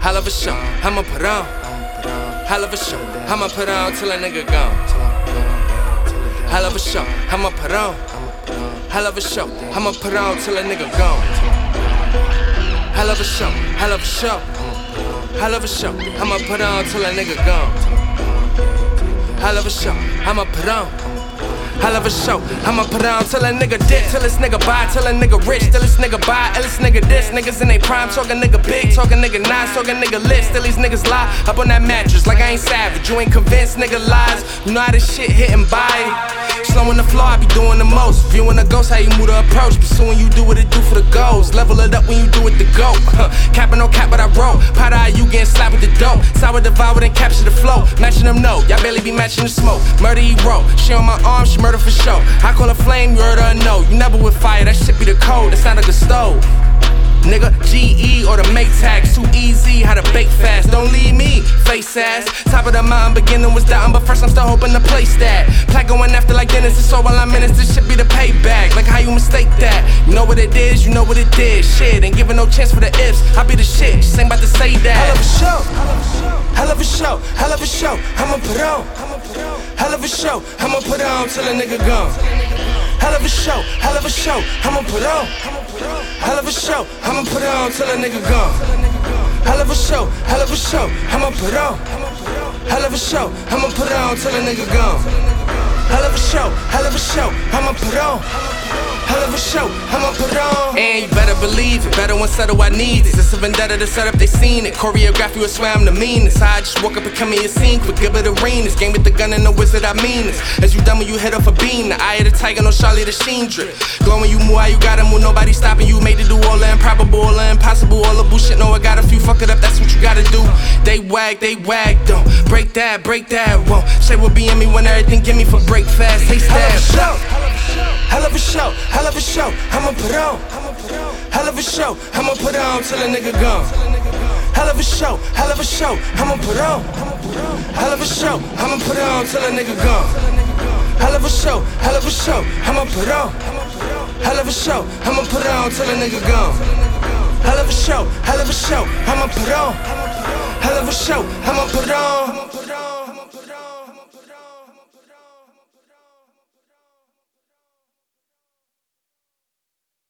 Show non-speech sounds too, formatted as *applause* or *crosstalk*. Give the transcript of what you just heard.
Hell of a show, I'ma put on. Hell of a show, I'ma put on till a nigga gone. Hell of a show, I'ma put on. Hell of a show, I'ma put on till a nigga gone. Hell of a show, hell of a show. Hell of a show, I'ma put on till a nigga gone. Hell of a show, I'ma put on. Hell of a show, I'ma put on till a nigga dip, till this nigga buy, till a nigga rich, till this nigga buy, till this nigga this. Niggas in they prime, talking nigga big, talking nigga nice, talking nigga lit, still these niggas lie up on that mattress like I ain't savage. You ain't convinced, nigga lies. You know how this shit hitting by. Slow on the floor, I be doing the most. Viewing the ghost, how you move the approach. Pursuing you do what it do for the goals. Level it up when you do it the go. *laughs* Capping no cap, but I roll. Pot eye, you getting slapped with the dope. Sour devour, then capture the flow. Matching them, no. Y'all barely be matching the smoke. Murder, he wrote. She on my arm, she murder for show. I call her flame, you heard her no. You never with fire, that shit be the code. That sound like a stove. Nigga, GE or the make tax, too easy, how to bake fast. Don't leave me, face ass. Top of the mountain, beginning was down, but first I'm still hoping to place that. Plaque going after like Dennis, and so while I'm in this, this should be the payback. Like how you mistake that. You know what it is, you know what it did. Shit, ain't giving no chance for the ifs. I be the shit, just ain't about to say that. Hell of a show, hell of a show, hell of a show. I'ma put on, hell of a show, I'ma put on till a nigga gone. Hell of a show, hell of a show, I'ma put on. Hell of a show, I'ma put on till a nigga gone. Hell of a show, hell of a show, I'ma put on. Hell of a show, I'ma put on till a nigga gone. Hell of a show, hell of a show, I'ma put on. Hell of a show, I'ma put on. And you better believe it, better one settle I need it. It's a vendetta to set up, they seen it. Choreography was swam the meanest. I just woke up and come in your scene, quick give it arenas. Game with the gun and the wizard, I mean this. As you done when you hit off a beam, the eye of the tiger, no Charlie the Sheen drip. Glowing you move how you gotta move, nobody stopping you. Made do all improbable, all the impossible, all the bullshit. No, I got a few, fuck it up, that's what you gotta do. They wag, they wag, don't Break that, break that, whoa. Say what be in me when everything give me for break fast. Hey, stab, Hell of a show, hell of a show, I'ma put on. Hell of a show, I'ma put on till a nigga gone. Hell of a show, hell of a show, I'ma put on. Hell of a show, I'ma put on till a nigga gone. Hell of a show, hell of a show, I'ma put on. Hell of a show, I'ma put on till a nigga gone. Hell of a show, hell of a show, I'ma put on. Hell of a show, I'ma put on.